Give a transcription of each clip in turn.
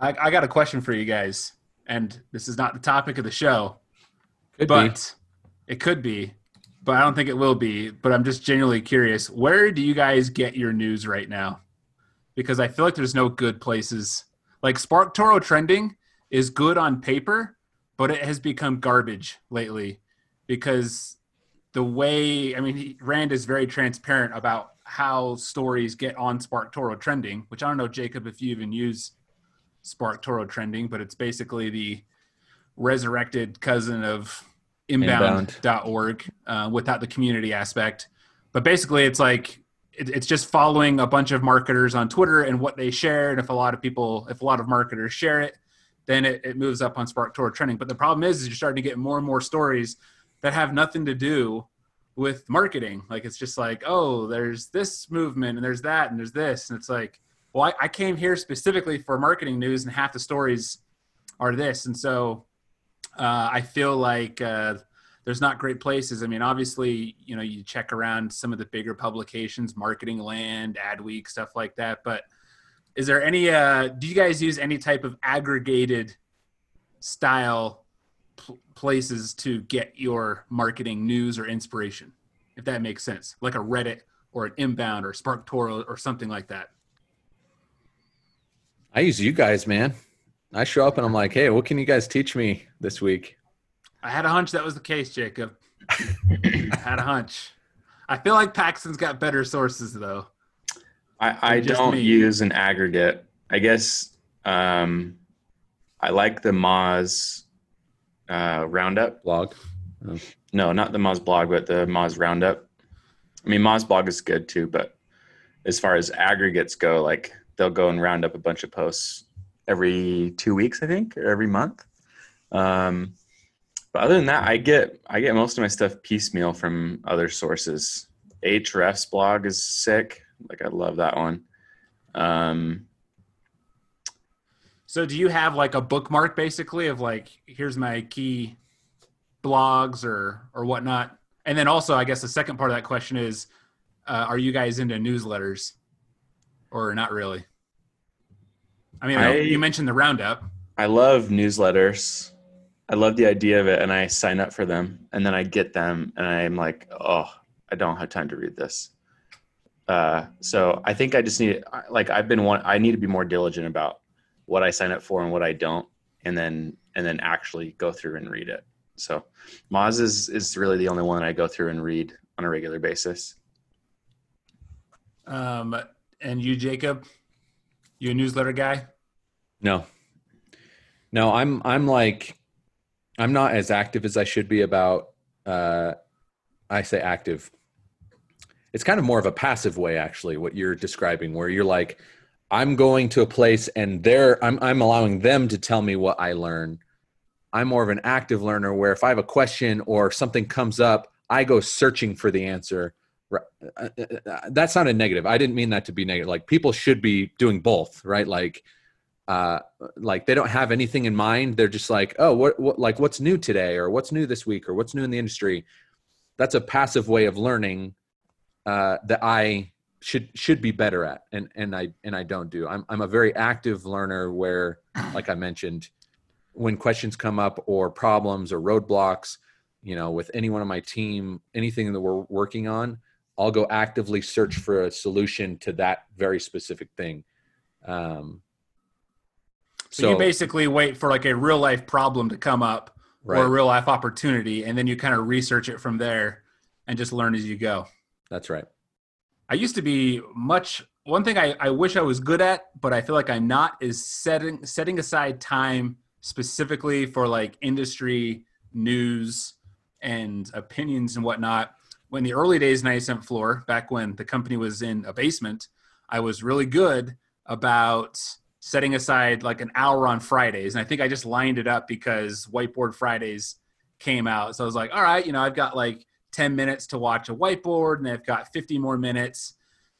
I, I got a question for you guys, and this is not the topic of the show, Could but it could be, but I don't think it will be. But I'm just genuinely curious. Where do you guys get your news right now? Because I feel like there's no good places. Like SparkToro trending is good on paper, but it has become garbage lately because the way I mean, he, Rand is very transparent about how stories get on SparkToro trending, which I don't know, Jacob, if you even use SparkToro trending, but it's basically the resurrected cousin of inbound.org uh, without the community aspect. But basically, it's like it, it's just following a bunch of marketers on Twitter and what they share. And if a lot of people, if a lot of marketers share it, then it, it moves up on SparkToro trending. But the problem is, is you're starting to get more and more stories that have nothing to do with marketing. Like it's just like, oh, there's this movement and there's that and there's this. And it's like, well, I, I came here specifically for marketing news and half the stories are this. And so uh, I feel like uh, there's not great places. I mean, obviously, you know, you check around some of the bigger publications, Marketing Land, Adweek, stuff like that. But is there any? Uh, do you guys use any type of aggregated style pl- places to get your marketing news or inspiration? If that makes sense, like a Reddit or an Inbound or SparkToro or something like that. I use you guys, man. I show up and I'm like, hey, what can you guys teach me this week? I had a hunch that was the case, Jacob. I had a hunch. I feel like Paxton's got better sources though. I, I don't me. use an aggregate. I guess um, I like the Moz uh, Roundup. Blog. No, not the Moz blog, but the Moz Roundup. I mean, Moz blog is good too, but as far as aggregates go, like they'll go and round up a bunch of posts every two weeks, I think, or every month. Um, but other than that, I get I get most of my stuff piecemeal from other sources. Ahrefs blog is sick. Like I love that one. Um, So do you have like a bookmark basically of like here's my key blogs or or whatnot? And then also I guess the second part of that question is uh, are you guys into newsletters or not really? I mean, I- you mentioned the roundup. I love newsletters. I love the idea of it, and I sign up for them, and then I get them, and I'm like, oh, I don't have time to read this. Uh, so I think I just need, like, I've been one. I need to be more diligent about what I sign up for and what I don't, and then and then actually go through and read it. So Moz is is really the only one I go through and read on a regular basis. Um, and you, Jacob, you a newsletter guy? No. No, I'm I'm like I'm not as active as I should be about uh I say active. It's kind of more of a passive way actually what you're describing where you're like I'm going to a place and they're I'm I'm allowing them to tell me what I learn. I'm more of an active learner where if I have a question or something comes up, I go searching for the answer. Uh, uh, uh, That sounded negative. I didn't mean that to be negative. Like people should be doing both, right? Like uh, like they don't have anything in mind. They're just like, oh, what, what, like what's new today, or what's new this week, or what's new in the industry. That's a passive way of learning uh, that I should should be better at, and and I and I don't do. I'm I'm a very active learner where, like I mentioned, when questions come up or problems or roadblocks, you know, with anyone on my team, anything that we're working on, I'll go actively search for a solution to that very specific thing. Um, So, you basically wait for like a real life problem to come up or a real life opportunity, and then you kind of research it from there and just learn as you go. That's right. I used to be much one thing I, I wish I was good at, but I feel like I'm not is setting setting aside time specifically for like industry news and opinions and whatnot. When the early days in Ascent Floor, back when the company was in a basement, I was really good about setting aside like an hour on Fridays. And I think I just lined it up because Whiteboard Fridays came out. So I was like, all right, you know, I've got like 10 minutes to watch a whiteboard and I've got 50 more minutes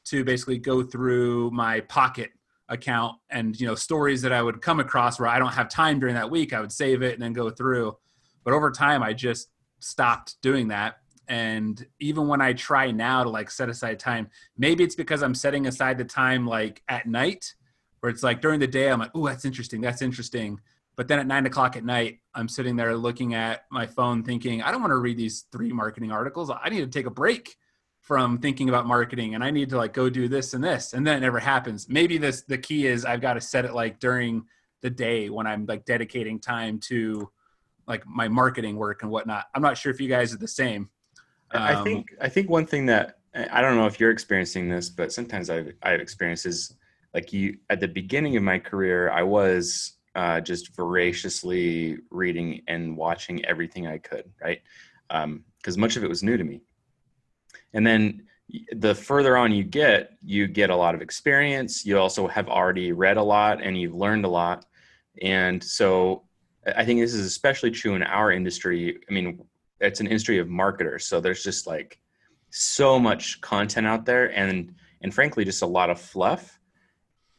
to basically go through my pocket account and you know stories that I would come across where I don't have time during that week I would save it and then go through but over time I just stopped doing that and even when I try now to like set aside time maybe it's because I'm setting aside the time like at night where it's like during the day I'm like, oh, that's interesting, that's interesting. But then at nine o'clock at night, I'm sitting there looking at my phone thinking, I don't want to read these three marketing articles. I need to take a break from thinking about marketing and I need to like go do this and this. And then it never happens. Maybe this the key is I've got to set it like during the day when I'm like dedicating time to like my marketing work and whatnot. I'm not sure if you guys are the same. I Um, think I think one thing that I don't know if you're experiencing this, but sometimes I've I've experienced is like you at the beginning of my career, I was uh, just voraciously reading and watching everything I could, right? Because much of it was new to me. And then the further on you get, you get a lot of experience. You also have already read a lot and you've learned a lot. And so I think this is especially true in our industry. I mean, it's an industry of marketers. So there's just like so much content out there and and frankly just a lot of fluff.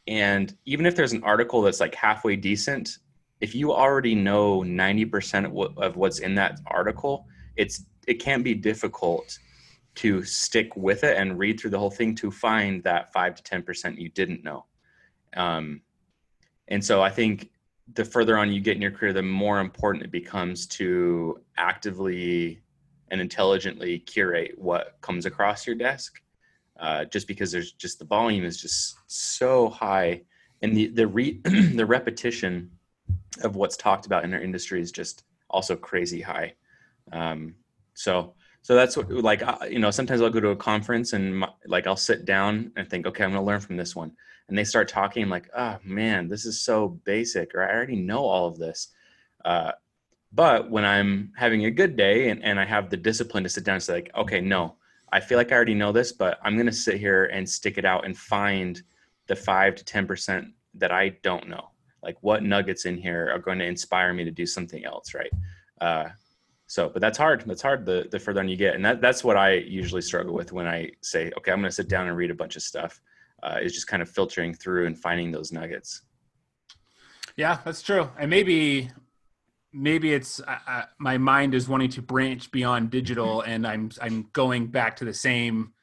And even if there's an article that's like halfway decent if you already know 90% of, what, of what's in that article it's it can't be difficult to stick with it and read through the whole thing to find that 5 to 10% you didn't know. Um, and so i think the further on you get in your career, the more important it becomes to actively and intelligently curate what comes across your desk. Uh, just because there's just the volume is just so high, and the the re, the repetition of what's talked about in our industry is just also crazy high. Um, so so that's what like you know sometimes I'll go to a conference and my, like I'll sit down and think okay I'm going to learn from this one. And they start talking like oh man this is so basic or i already know all of this. Uh, but when i'm having a good day and, and i have the discipline to sit down and say like okay no i feel like i already know this but i'm going to sit here and stick it out and find the 5 to 10% that i don't know. Like what nuggets in here are going to inspire me to do something else right? Uh, so but that's hard that's hard the, the further on you get and that, that's what i usually struggle with when i say okay i'm going to sit down and read a bunch of stuff uh, is just kind of filtering through and finding those nuggets. Yeah, that's true. And maybe maybe it's uh, my mind is wanting to branch beyond digital and I'm I'm going back to the same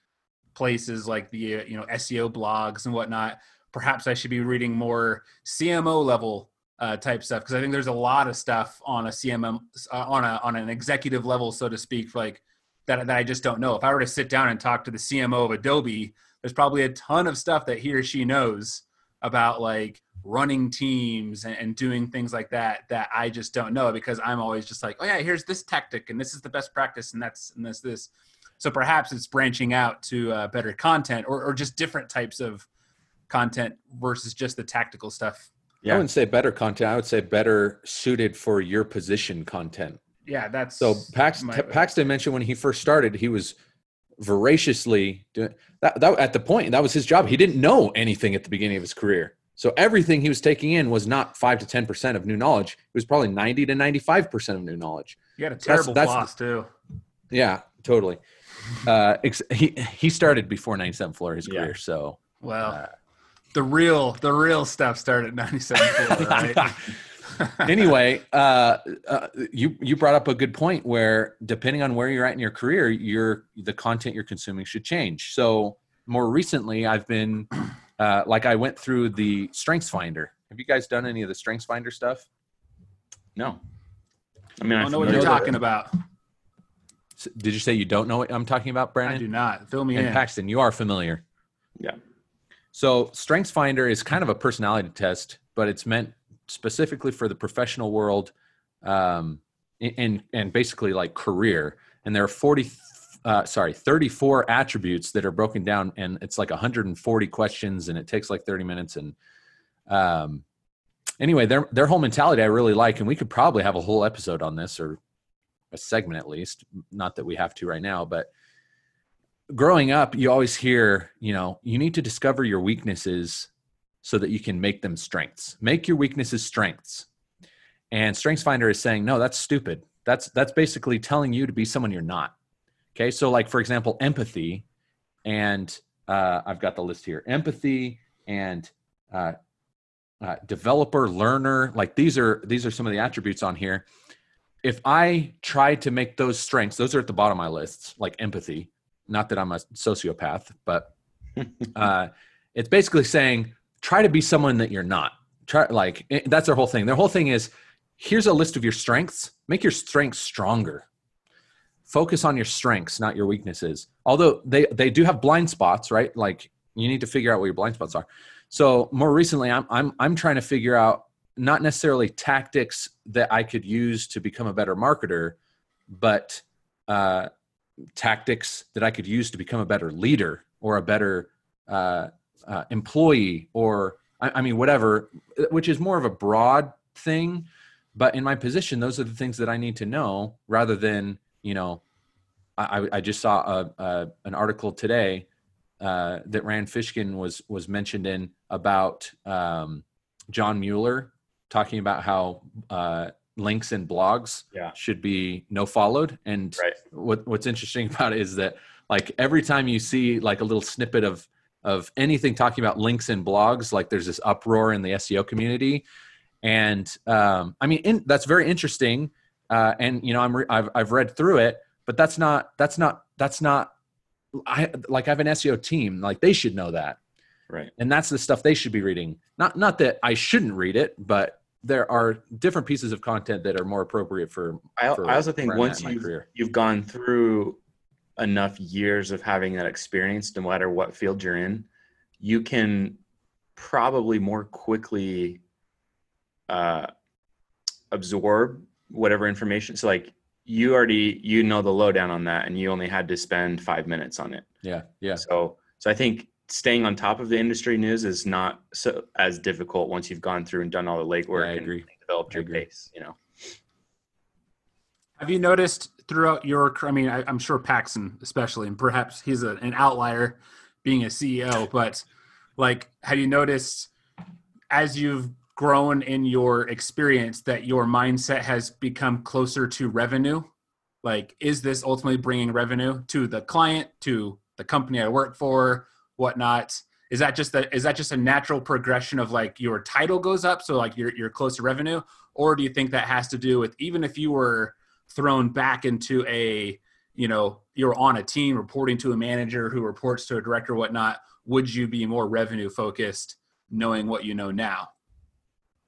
places like the you know SEO blogs and whatnot. Perhaps I should be reading more CMO level uh, type stuff because I think there's a lot of stuff on a CMM uh, on a on an executive level, so to speak, like that that I just don't know. If I were to sit down and talk to the CMO of Adobe, there's probably a ton of stuff that he or she knows about like running teams and, and, doing things like that that I just don't know because I'm always just like, oh yeah, here's this tactic and this is the best practice and that's and this this. So perhaps it's branching out to uh, better content or, or just different types of content versus just the tactical stuff. Yeah. I wouldn't say better content. I would say better suited for your position content. Yeah, that's so. Pax, my, Paxton mentioned when he first started, he was voraciously doing that, that at the point that was his job he didn't know anything at the beginning of his career so everything he was taking in was not 5 to 10% of new knowledge it was probably 90 to 95% of new knowledge you had a terrible that's, that's, boss too yeah totally uh he he started before 97 floor his career yeah. so well uh, the real the real stuff started at 97 right anyway, uh, uh, you you brought up a good point where depending on where you're at in your career, your the content you're consuming should change. So more recently, I've been uh, like I went through the Strengths Finder. Have you guys done any of the Strengths Finder stuff? No. I mean, I, I don't know what you're talking about. Did you say you don't know what I'm talking about, Brandon? I do not. Fill me and in. Paxton, you are familiar. Yeah. So Strengths Finder is kind of a personality test, but it's meant specifically for the professional world um, and and basically like career. And there are 40, uh, sorry, 34 attributes that are broken down, and it's like 140 questions, and it takes like 30 minutes. And um, anyway, their their whole mentality I really like, and we could probably have a whole episode on this or a segment at least. Not that we have to right now, but growing up, you always hear, you know, you need to discover your weaknesses so that you can make them strengths. Make your weaknesses strengths. And Strengths Finder is saying, no, that's stupid. That's that's basically telling you to be someone you're not. Okay, so like for example, empathy, and uh, I've got the list here: empathy and uh, uh, developer, learner. Like these are these are some of the attributes on here. If I try to make those strengths, those are at the bottom of my lists, like empathy. Not that I'm a sociopath, but uh, it's basically saying try to be someone that you're not. Try like eh, that's their whole thing. Their whole thing is here's a list of your strengths. Make your strengths stronger. Focus on your strengths, not your weaknesses. Although they they do have blind spots, right? Like you need to figure out what your blind spots are. So more recently, I'm I'm I'm trying to figure out not necessarily tactics that I could use to become a better marketer, but uh, tactics that I could use to become a better leader or a better uh, uh, employee or I, I mean whatever, which is more of a broad thing. But in my position, those are the things that I need to know rather than you know. I, I just saw a, a, an article today uh, that Rand Fishkin was was mentioned in about um, John Mueller talking about how uh, links and blogs Yeah. should be no followed. And Right. what what's interesting about it is that like every time you see like a little snippet of of anything talking about links and blogs, like there's this uproar in the SEO community. And um, I mean, in, that's very interesting. Uh, and you know, I'm re- I've I've read through it, but that's not that's not that's not I like I have an SEO team. Like they should know that Right. and that's the stuff they should be reading not not that i shouldn't read it but there are different pieces of content that are more appropriate for, I, for I also think where I'm at once you've, you've gone through enough years of having that experience, no matter what field you're in, you can probably more quickly uh, absorb whatever information. So, like, you already you know the lowdown on that, and you only had to spend five minutes on it. yeah yeah So, so I think staying on top of the industry news is not so as difficult once you've gone through and done all the legwork I and agree. developed I your agree. base. You know. Have you noticed throughout your? I mean, I, I'm sure Paxton, especially, and perhaps he's a, an outlier, being a CEO. But like, have you noticed as you've grown in your experience that your mindset has become closer to revenue? Like, is this ultimately bringing revenue to the client, to the company I work for, whatnot? Is that just a, is that just a natural progression of like your title goes up, so like you're you're close to revenue, or do you think that has to do with even if you were thrown back into a you know you're on a team reporting to a manager who reports to a director whatnot would you be more revenue focused knowing what you know now?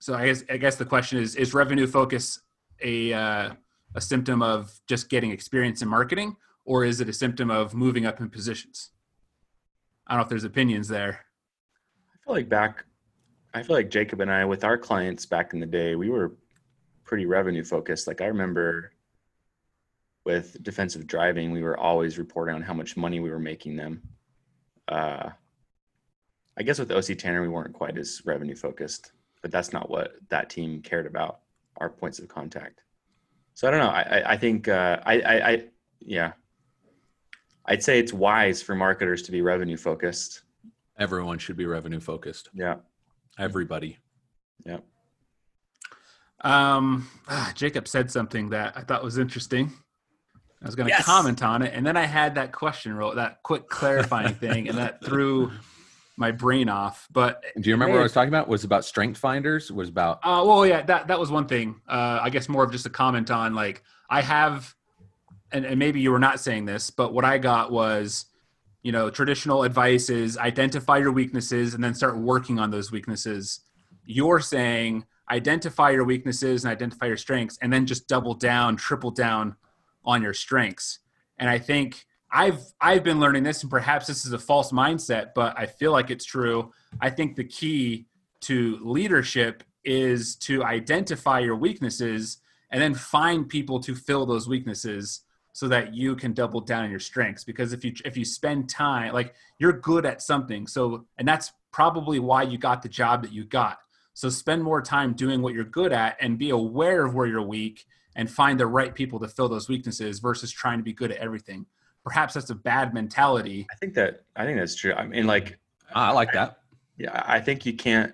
So i guess i guess the question is is revenue focus a uh, a symptom of just getting experience in marketing or is it a symptom of moving up in positions i don't know if there's opinions there I feel like back, I feel like Jacob and I, with our clients back in the day, we were pretty revenue focused. Like I remember with defensive driving, we were always reporting on how much money we were making them. Uh, I guess with OC Tanner, we weren't quite as revenue focused, but that's not what that team cared about. Our points of contact. So I don't know. I I, I think uh, I, I I yeah. I'd say it's wise for marketers to be revenue focused. everyone should be revenue focused Yeah. everybody Yeah. Um, ah, Jacob said something that I thought was interesting. I was going to Yes. comment on it, and then I had that question roll, that quick clarifying thing, and that threw my brain off. But do you remember what i was talking about was about strength finders was about uh, well, yeah, that that was one thing. Uh, I guess more of just a comment on like I have, and, and maybe you were not saying this, but what I got was, you know, traditional advice is identify your weaknesses and then start working on those weaknesses. You're saying identify your weaknesses and identify your strengths, and then just double down, triple down on your strengths. And I think I've I've been learning this, and perhaps this is a false mindset, but I feel like it's true. I think the key to leadership is to identify your weaknesses and then find people to fill those weaknesses so that you can double down on your strengths because if you if you spend time like you're good at something so and that's probably why you got the job that you got. So spend more time doing what you're good at and be aware of where you're weak and find the right people to fill those weaknesses versus trying to be good at everything. Perhaps that's a bad mentality. I think that I think that's true. I mean, like, i like that. Yeah, I think you can't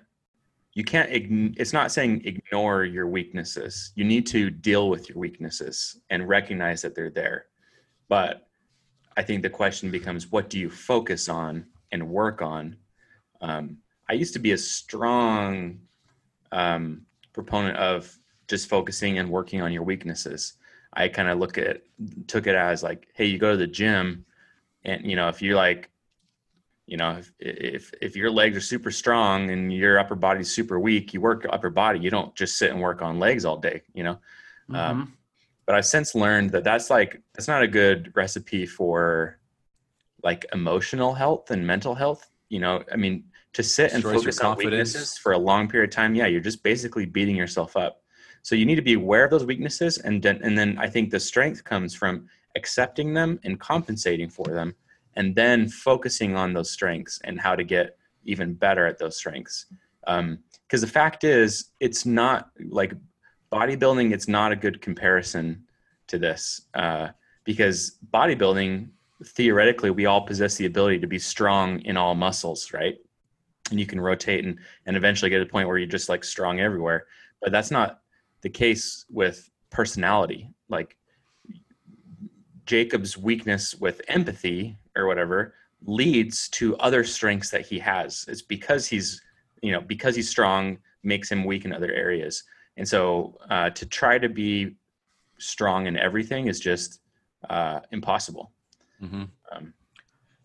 you can't. It's not saying ignore your weaknesses. You need to deal with your weaknesses and recognize that they're there. But I think the question becomes, what do you focus on and work on? Um, I used to be a strong um, proponent of just focusing and working on your weaknesses. I kind of look at took it as like, hey, you go to the gym, and you know if you like You know, if, if if your legs are super strong and your upper body's super weak, you work your upper body. You don't just sit and work on legs all day. You know. Mhm. Um, but I've since learned that that's like that's not a good recipe for like emotional health and mental health. You know, I mean, to sit and focus on weaknesses for a long period of time, yeah, you're just basically beating yourself up. So you need to be aware of those weaknesses, and then and then I think the strength comes from accepting them and compensating for them, and then focusing on those strengths and how to get even better at those strengths. Because the fact is, it's not like bodybuilding. It's not a good comparison to this uh, because bodybuilding theoretically we all possess the ability to be strong in all muscles right and you can rotate and, and eventually get to the point where you're just like strong everywhere but that's not the case with personality like jacob's weakness with empathy or whatever leads to other strengths that he has it's because he's you know because he's strong makes him weak in other areas and so uh, to try to be strong in everything is just uh, impossible hmm um,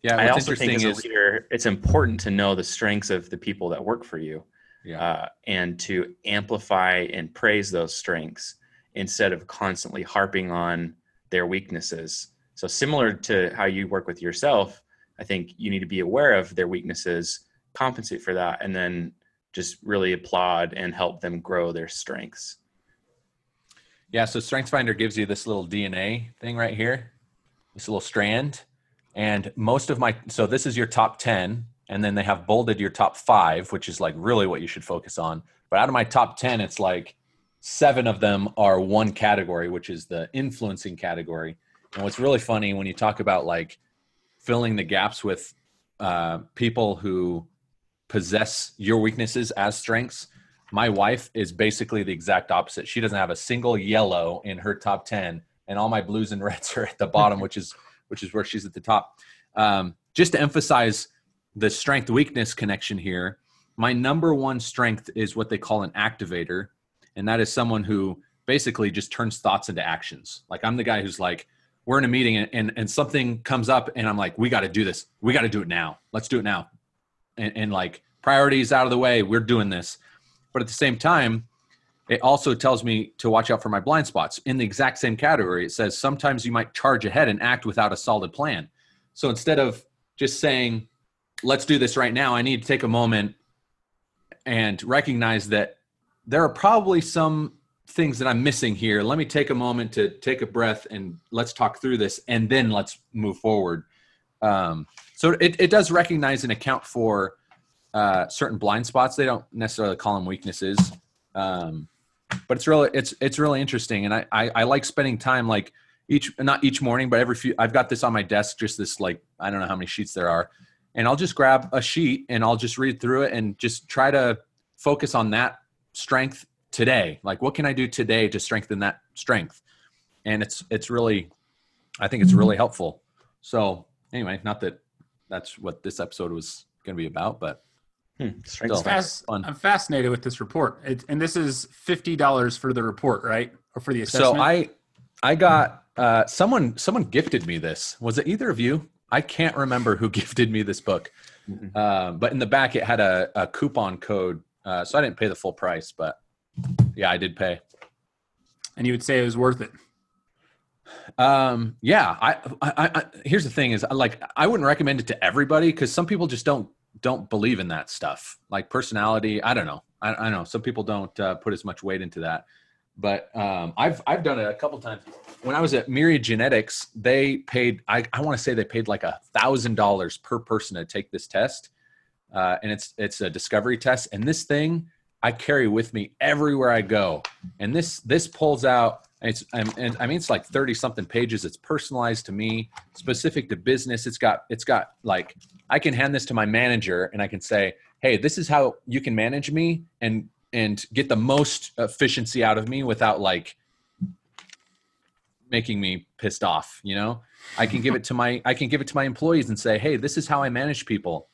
Yeah. I also think as a leader, it's important to know the strengths of the people that work for you yeah. uh, and to amplify and praise those strengths instead of constantly harping on their weaknesses. So, similar to how you work with yourself, I think you need to be aware of their weaknesses, compensate for that, and then just really applaud and help them grow their strengths. Yeah, so StrengthsFinder gives you this little DNA thing right here, this little strand. And most of my, so this is your top 10, and then they have bolded your top five, which is like really what you should focus on. But out of my top 10, it's like seven of them are one category, which is the influencing category. And what's really funny when you talk about like filling the gaps with uh, people who possess your weaknesses as strengths, my wife is basically the exact opposite. She doesn't have a single yellow in her top 10 and all my blues and reds are at the bottom, which is, which is where she's at the top. Um, just to emphasize the strength weakness connection here, my number one strength is what they call an activator. And that is someone who basically just turns thoughts into actions. Like I'm the guy who's like, we're in a meeting and, and, and something comes up and I'm like, we got to do this. We got to do it now. Let's do it now. And, and like priorities out of the way. We're doing this. But at the same time, it also tells me to watch out for my blind spots. In the exact same category, it says sometimes you might charge ahead and act without a solid plan. So instead of just saying, let's do this right now, I need to take a moment and recognize that there are probably some things that I'm missing here. Let me take a moment to take a breath and let's talk through this and then let's move forward. Um, so it, it does recognize and account for uh, certain blind spots. They don't necessarily call them weaknesses. Um, but it's really it's it's really interesting and I, I i like spending time like each not each morning but every few i've got this on my desk just this like i don't know how many sheets there are and i'll just grab a sheet and i'll just read through it and just try to focus on that strength today like what can i do today to strengthen that strength and it's it's really i think it's really helpful so anyway not that that's what this episode was going to be about but Hmm, strengths Still. facts. I'm fascinated with this report. It, and this is fifty dollars for the report, right? Or for the assessment? So I I got uh someone someone gifted me this. Was it either of you? I can't remember who gifted me this book. Mhm. Um, but in the back it had a, a coupon code. Uh, so I didn't pay the full price, but yeah, I did pay. and you would say it was worth it. Um, yeah, I, I, I here's the thing is like I wouldn't recommend it to everybody because some people just don't don't believe in that stuff. Like personality, I don't know. I, I know some people don't uh, put as much weight into that, but um, I've I've done it a couple times. When I was at Myriad Genetics, they paid I, I want to say they paid like a thousand dollars per person to take this test, uh, and it's it's a discovery test. And this thing I carry with me everywhere I go. And this this pulls out. It's and, and I mean it's like thirty something pages. It's personalized to me, specific to business. It's got it's got like I can hand this to my manager and I can say, hey, this is how you can manage me and and get the most efficiency out of me without like making me pissed off you know i can give it to my i can give it to my employees and say hey this is how i manage people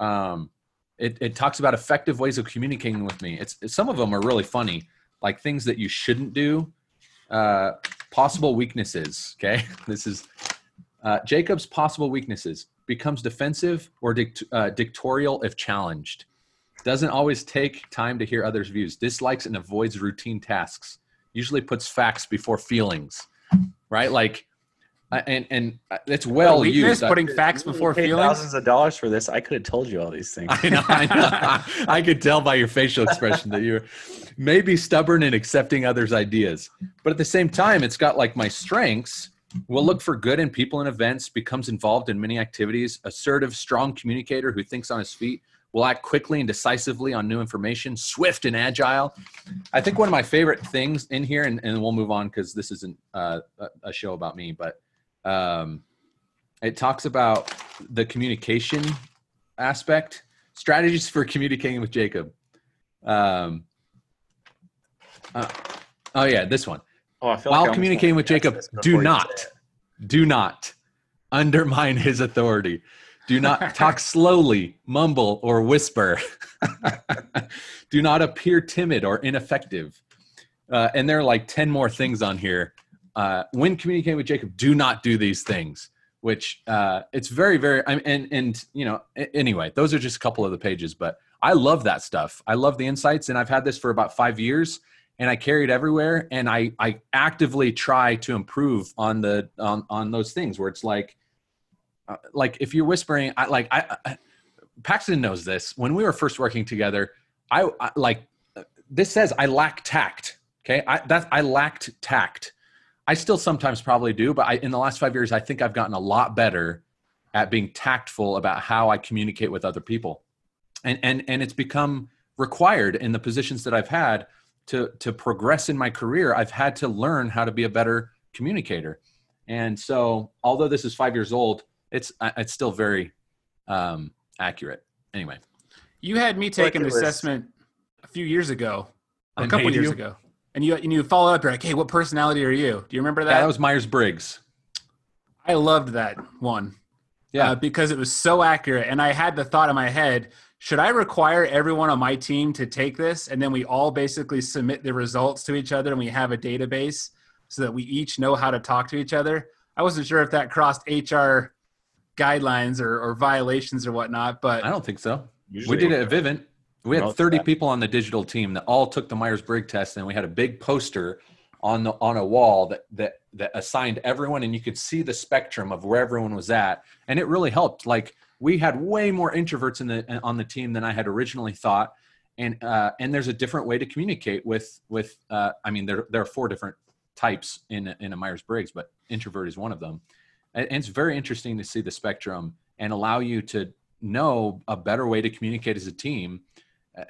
um it, it talks about effective ways of communicating with me it's some of them are really funny like things that you shouldn't do uh possible weaknesses okay this is uh jacob's possible weaknesses becomes defensive or dict- uh, dictatorial if challenged. Doesn't always take time to hear others' views. Dislikes and avoids routine tasks. Usually puts facts before feelings. Right? Like, and and uh, it's well Weakness, used. I- putting facts before paid feelings. thousands of dollars for this. I could have told you all these things. I know, I know. I could tell by your facial expression that you're maybe stubborn in accepting others' ideas. But at the same time, it's got like my strengths. Will look for good in people and events, becomes involved in many activities, assertive, strong communicator who thinks on his feet, will act quickly and decisively on new information, swift and agile. I think one of my favorite things in here, and, and we'll move on because this isn't uh, a, a show about me, but um, it talks about the communication aspect strategies for communicating with jacob. Um uh, oh yeah this one. Oh, while like communicating with jacob do not do not undermine his authority. Do not talk slowly mumble or whisper. Do not appear timid or ineffective. Uh, and there are like 10 more things on here uh, when communicating with jacob do not do these things which uh, it's very very I'm, and and you know anyway those are just a couple of the pages but i love that stuff. I love the insights and i've had this for about five years and i carry it everywhere and i i actively try to improve on the on on those things where it's like uh, like if you're whispering i like i, I paxton knows this. When we were first working together i, I like uh, this says i lack tact okay? I that i lacked tact I still sometimes probably do, but I, in the last five years, I think I've gotten a lot better at being tactful about how I communicate with other people, and and and it's become required in the positions that I've had to to progress in my career. I've had to learn how to be a better communicator, and so although this is five years old, it's it's still very um, accurate. Anyway, You had me feel take an assessment a few years ago, a couple years you? ago, and you and you followed up. You're like, "Hey, what personality are you?" Do you remember that? yeah, that was Myers Briggs. I loved that one. Yeah. uh, because it was so accurate, and I had the thought in my head: Should I require everyone on my team to take this, and then we all basically submit the results to each other, and we have a database so that we each know how to talk to each other? I wasn't sure if that crossed HR guidelines or, or violations or whatnot, but I don't think so. Usually we did it at Vivint. We had 30 people on the digital team that all took the Myers Briggs test, and we had a big poster on the on a wall that that that assigned everyone, and you could see the spectrum of where everyone was at, and it really helped. Like we had way more introverts in the on the team than I had originally thought, and uh, and there's a different way to communicate with with. Uh, I mean, there there are four different types in a- in a Myers Briggs, but introvert is one of them, and, it's very interesting to see the spectrum and allow you to know a better way to communicate as a team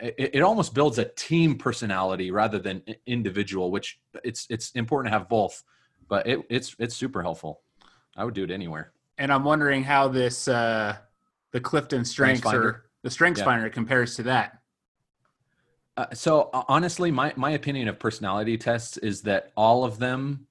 it, it almost builds a team personality rather than individual which it's it's important to have both but it, it's it's super helpful. I would do it anywhere. And I'm wondering how this uh, the Clifton strengths or the Strengths Yeah. Finder compares to that. uh, so uh, honestly my my opinion of personality tests is that all of them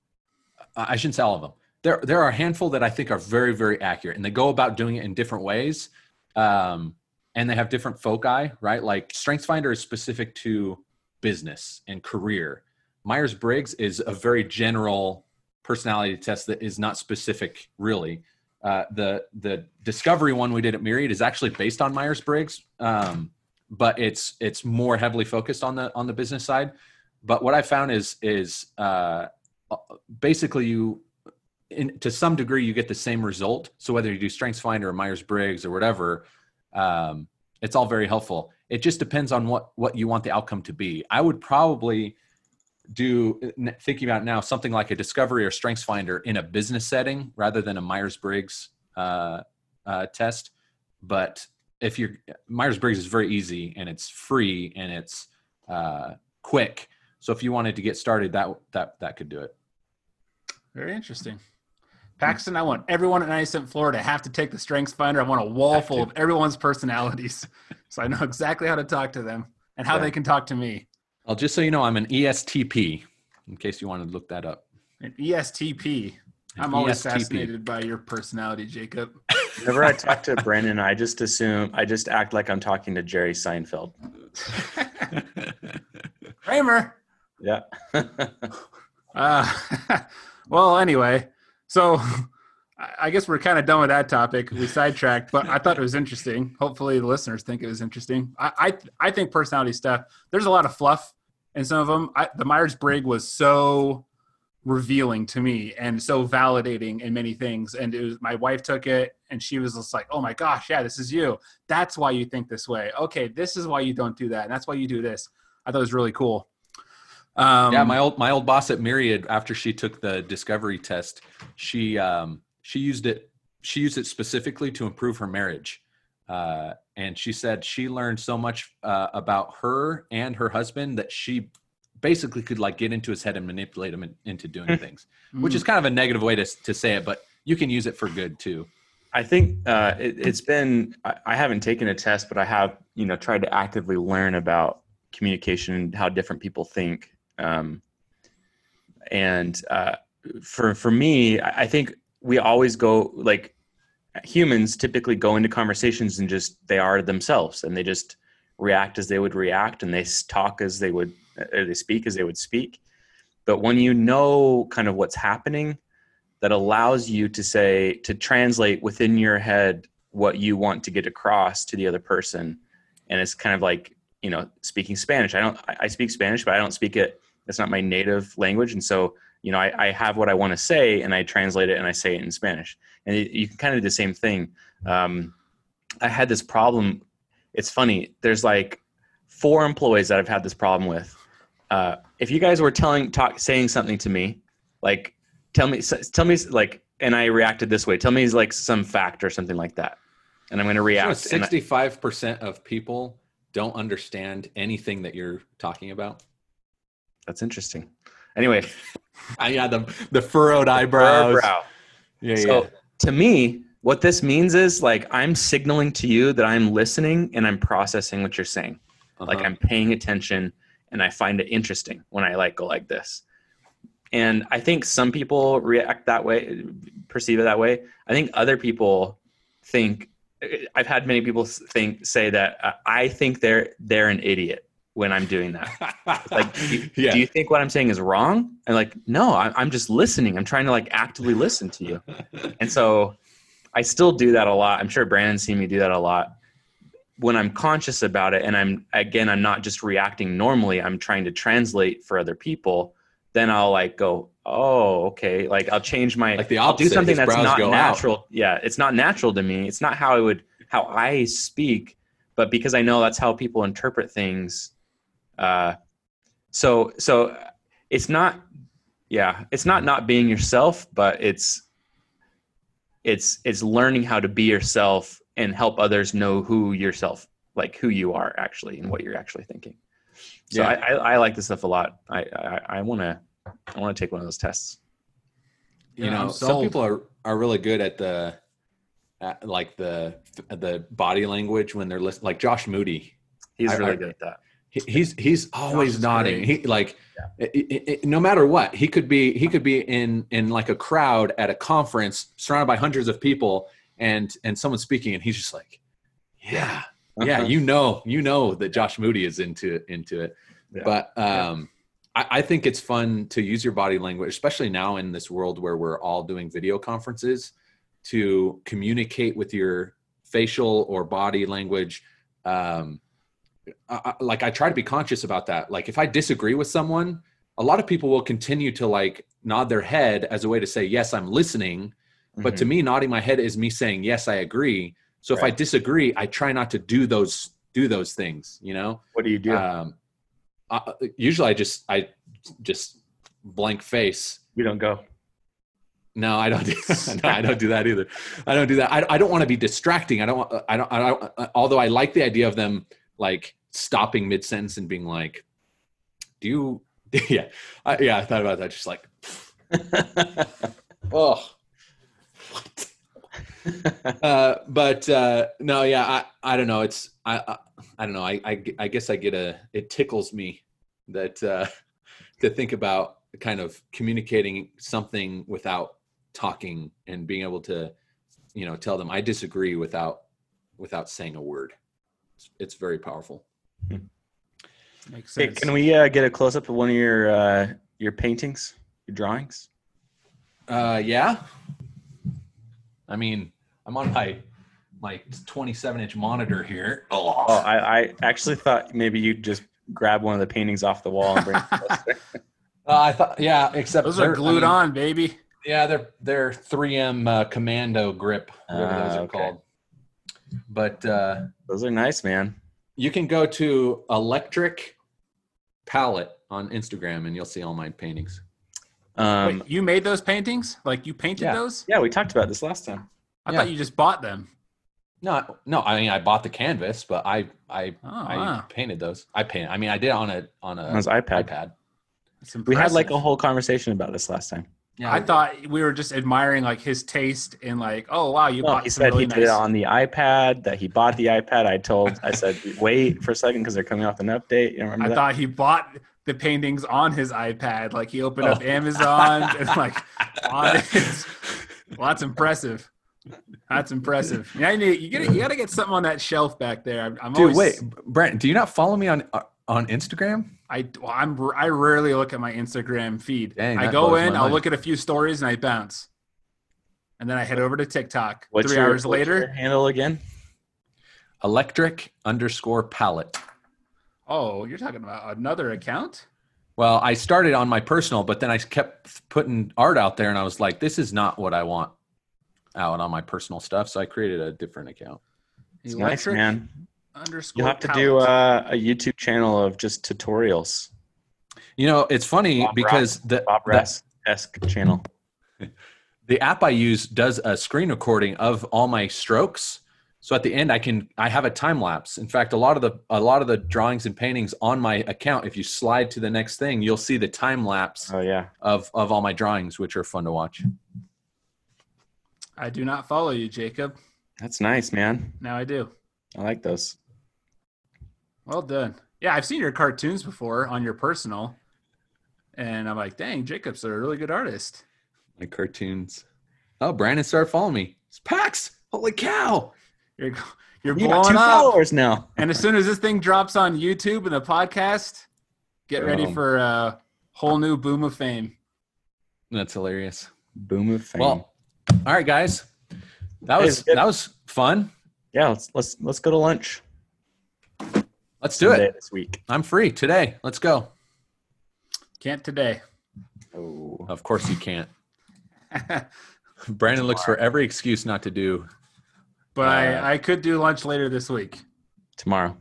i shouldn't say all of them. There there are a handful that i think are very very accurate and they go about doing it in different ways. Um, and they have different foci right? Like strengthsfinder is specific to business and career. Myers-briggs is a very general personality test that is not specific really. Uh, the the discovery one we did at myriad is actually based on myers-briggs um, but it's it's more heavily focused on the on the business side. But what i found is is uh, basically you in, to some degree you get the same result. So whether you do strengths finder or myers-briggs or whatever um, it's all very helpful. It just depends on what what you want the outcome to be. I would probably do thinking about now something like a discovery or strengths finder in a business setting rather than a myers-briggs uh, uh, test. But if you're myers-briggs is very easy and it's free and it's uh, quick. So if you wanted to get started that that that could do it. Very interesting. Paxton, I want everyone at 97th Floor to have to take the Strengths Finder. I want a wall full of everyone's personalities so I know exactly how to talk to them and how Yeah. they can talk to me. well just so you know i'm an estp in case you wanted to look that up An ESTP. An I'm always ESTP. fascinated by your personality, Jacob. Whenever I talk to Brandon, I just assume I just act like I'm talking to Jerry Seinfeld. Kramer. Yeah. Uh, well, anyway, so I guess we're kind of done with that topic. We sidetracked, but I thought it was interesting. Hopefully, the listeners think it was interesting. I I, I think personality stuff. There's a lot of fluff in some of them. I, the Myers Briggs was so revealing to me and so validating in many things. And it was my wife took it and she was just like, "Oh my gosh, yeah, this is you. That's why you think this way. Okay, this is why you don't do that, and that's why you do this." I thought it was really cool. Um, yeah, my old my old boss at Myriad, after she took the discovery test, she um, she used it she used it specifically to improve her marriage, uh, and she said she learned so much uh, about her and her husband that she basically could like get into his head and manipulate him in, into doing things, which is kind of a negative way to to say it, but you can use it for good too. I think uh, it, it's been. I, I haven't taken a test, but I have, you know, tried to actively learn about communication and how different people think. Um, and uh, for for me, I think we always go like humans typically go into conversations and just they are themselves and they just react as they would react and they talk as they would or they speak as they would speak. But when you know kind of what's happening, that allows you to say to translate within your head what you want to get across to the other person and it's kind of like you know speaking spanish i don't I speak spanish but i don't speak it it's not my native language. And so you know i, I have what i want to say and i translate it and i say it in spanish. And it, you can kind of do the same thing. Um, i had this problem. It's funny. There's like four employees that i've had this problem with. Uh, if you guys were telling talk saying something to me like tell me tell me like and i reacted this way tell me like some fact or something like that. And i'm going to react and I- Sixty-five percent of people don't understand anything that you're talking about. That's interesting anyway I yeah, the the furrowed eyebrows. brow. Yeah, so yeah. to me what this means is like i'm signaling to you that i'm listening and i'm processing what you're saying like Uh-huh. i'm paying attention and i find it interesting when i like go like this and i think some people react that way perceive it that way i think other people think i've had many people think say that uh, i think they're they're an idiot when i'm doing that like do you, yeah. do you think what i'm saying is wrong and like no I'm, i'm just listening i'm trying to like actively listen to you and so I still do that a lot. I'm sure Brandon's seen me do that a lot. When I'm conscious about it and I'm again I'm not just reacting normally, I'm trying to translate for other people, then I'll like go, "Oh, okay." Like I'll change my Like the I'll do something his that's not go out. natural. Yeah, it's not natural to me. It's not how I would how I speak, but because I know that's how people interpret things uh so so it's not yeah, it's not not being yourself, but it's it's it's learning how to be yourself and help others know who yourself like who you are actually and what you're actually thinking. So Yeah. I, I, I like this stuff a lot. I i want to i want to take one of those tests. You Yeah, know I'm some people are are really good at the at like the the body language when they're listening like josh moody. He's I- really I- good at that. he, he's he's always nodding. he like it- it- it- no matter what he could be he could be in in like a crowd at a conference surrounded by hundreds of people and and someone speaking and he's just like yeah. Yeah Uh-huh. you know you know that josh moody is into into it. Yeah. but um I, I think it's fun to use your body language especially now in this world where we're all doing video conferences to communicate with your facial or body language um I, like i try to be conscious about that. Like if i disagree with someone a lot of people will continue to like nod their head as a way to say yes i'm listening but to Mhm. me nodding my head is me saying yes i agree. So if i disagree i try not to do those do those things you know? What do you do? Um I, usually i just i just blank face. You don't go? No i don't do no, i don't do that either. I don't do that. I, I don't want to be distracting. I don't i don't i don't although i like the idea of them like stopping mid-sentence and being like do you yeah I, yeah i thought about that just like oh what uh, but uh, no, yeah, I, I don't know. It's I, I I don't know. I, I I guess I get a it tickles me that uh, to think about kind of communicating something without talking and being able to you know tell them I disagree without without saying a word. It's, it's very powerful. Makes hey, sense. can we uh, get a close-up of one of your uh, your paintings your drawings Uh, yeah. I mean, I'm on my my 27 inch monitor here. Oh, I, I actually thought maybe you'd just grab one of the paintings off the wall and bring it closer. Uh, I thought, yeah, except Those they're- glued I mean, on, baby. Yeah, they're they're 3M uh, Commando grip, whatever those Ah, are okay. called. But uh, Those are nice, man. you can go to Electric Palette on Instagram, and you'll see all my paintings. Um, Wait, you made those paintings? Like you painted Yeah. those? yeah, we talked about this last time. I Yeah. thought you just bought them. No, no, I mean I bought the canvas, but I I Oh, I wow. painted those. I paint. I mean I did it on a on a On his iPad. iPad. We had like a whole conversation about this last time. Yeah, I thought we were just admiring like his taste in like, oh wow, you No, bought he said really he did it on the iPad. That he bought the iPad. I told. I said wait for a second because they're coming off an update. You remember I that? thought he bought the paintings on his iPad. Like he opened up Oh. Amazon and like on it. Well, that's impressive. That's impressive. Yeah, you, need, you gotta you gotta get something on that shelf back there. I'm, I'm Dude, always, wait, Brent, do you not follow me on uh, on Instagram? I well, I'm I rarely look at my Instagram feed. Dang, I go in, I'll mind. look at a few stories, and I bounce, and then I head over to TikTok. What's Three your- hours what's your later, handle again? Electric underscore palette. oh, you're talking about another account. Well, I started on my personal, but then I kept putting art out there, and I was like, "This is not what I want out on my personal stuff." So I created a different account. It's nice, man. Underscore. You'll have to do uh, a YouTube channel of just tutorials. You know, it's funny Bob because the Bob the- Ross esque channel. the app I use does a screen recording of all my strokes. So at the end, I can I have a time lapse. In fact, a lot of the a lot of the drawings and paintings on my account, if you slide to the next thing, you'll see the time lapse Oh yeah. of of all my drawings, which are fun to watch. I do not follow you, Jacob. That's nice, man. Now I do. I like those. Well done. Yeah, I've seen your cartoons before on your personal, and I'm like, dang, Jacob's are a really good artist. My cartoons. Oh, Brandon started following me. It's Pax. Holy cow! You're you're You got blowing two up. followers now. And as soon as this thing drops on YouTube and the podcast, get ready Boom. for a whole new boom of fame. That's hilarious. Boom of fame. Well, all right, guys. That was it's that was fun. yeah, let's let's let's go to lunch. Let's do it. this week. I'm free today. Let's go. Can't today. Oh, Of course you can't. Brandon looks for every excuse not to do. but Uh, I, I could do lunch later this week. tomorrow.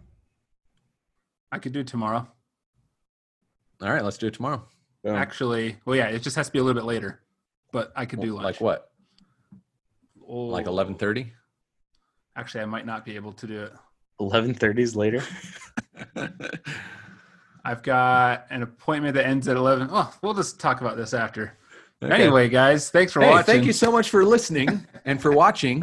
I could do tomorrow. All right, let's do it tomorrow. Boom. Actually, well, yeah, it just has to be a little bit later. But I could do lunch. Like what? Oh, Like 11:30? Actually, I might not be able to do it. Eleven thirties later. I've got an appointment that ends at 11. Oh, we'll just talk about this after. Okay. Anyway, guys, thanks for hey, watching. thank you so much for listening and for watching.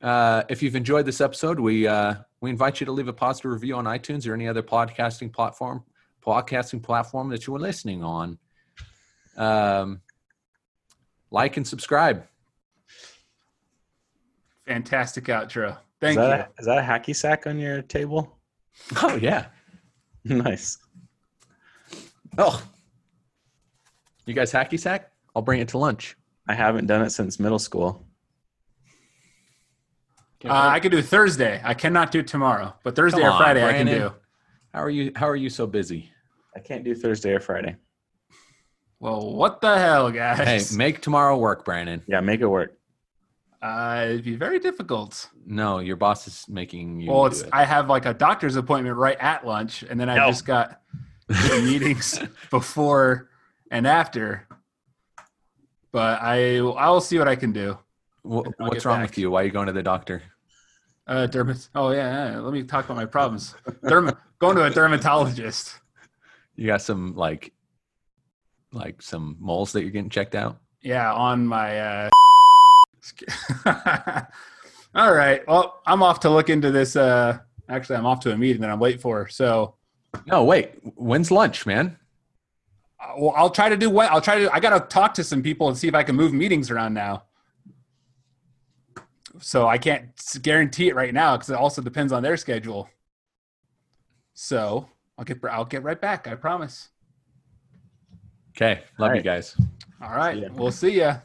Uh, if you've enjoyed this episode, we uh, we invite you to leave a positive review on iTunes or any other podcasting platform podcasting platform that you are listening on. Um, like and subscribe. Fantastic outro. Is Thank you. that, a, is that a hacky sack on your table? Oh yeah. nice. Oh, you guys hacky sack? I'll bring it to lunch. I haven't done it since middle school. Uh, I could do Thursday. I cannot do tomorrow, but Thursday Come or on, Friday I can do. How are you? How are you so busy? I can't do Thursday or Friday. Well, what the hell, guys? Hey, make tomorrow work, Brandon. Yeah, make it work. Uh, it'd be very difficult. No, your boss is making you. Well, do it's it. I have like a doctor's appointment right at lunch, and then I No. just got meetings before and after. But I I will see what I can do. Wha- I'll what's wrong back. with you? Why are you going to the doctor? Uh, dermat. Oh yeah, yeah. Let me talk about my problems. Derma- going to a dermatologist. You got some like, like some moles that you're getting checked out. Yeah, on my. Uh... All right. Well, I'm off to look into this. Uh, actually, I'm off to a meeting that I'm late for. So, No, wait. When's lunch, man? uh, well, I'll try to do what I'll try to. I got to talk to some people and see if I can move meetings around now. So I can't guarantee it right now because it also depends on their schedule. So I'll get I'll get right back. I promise. Okay, love All you guys. All right. Yeah. We'll see ya.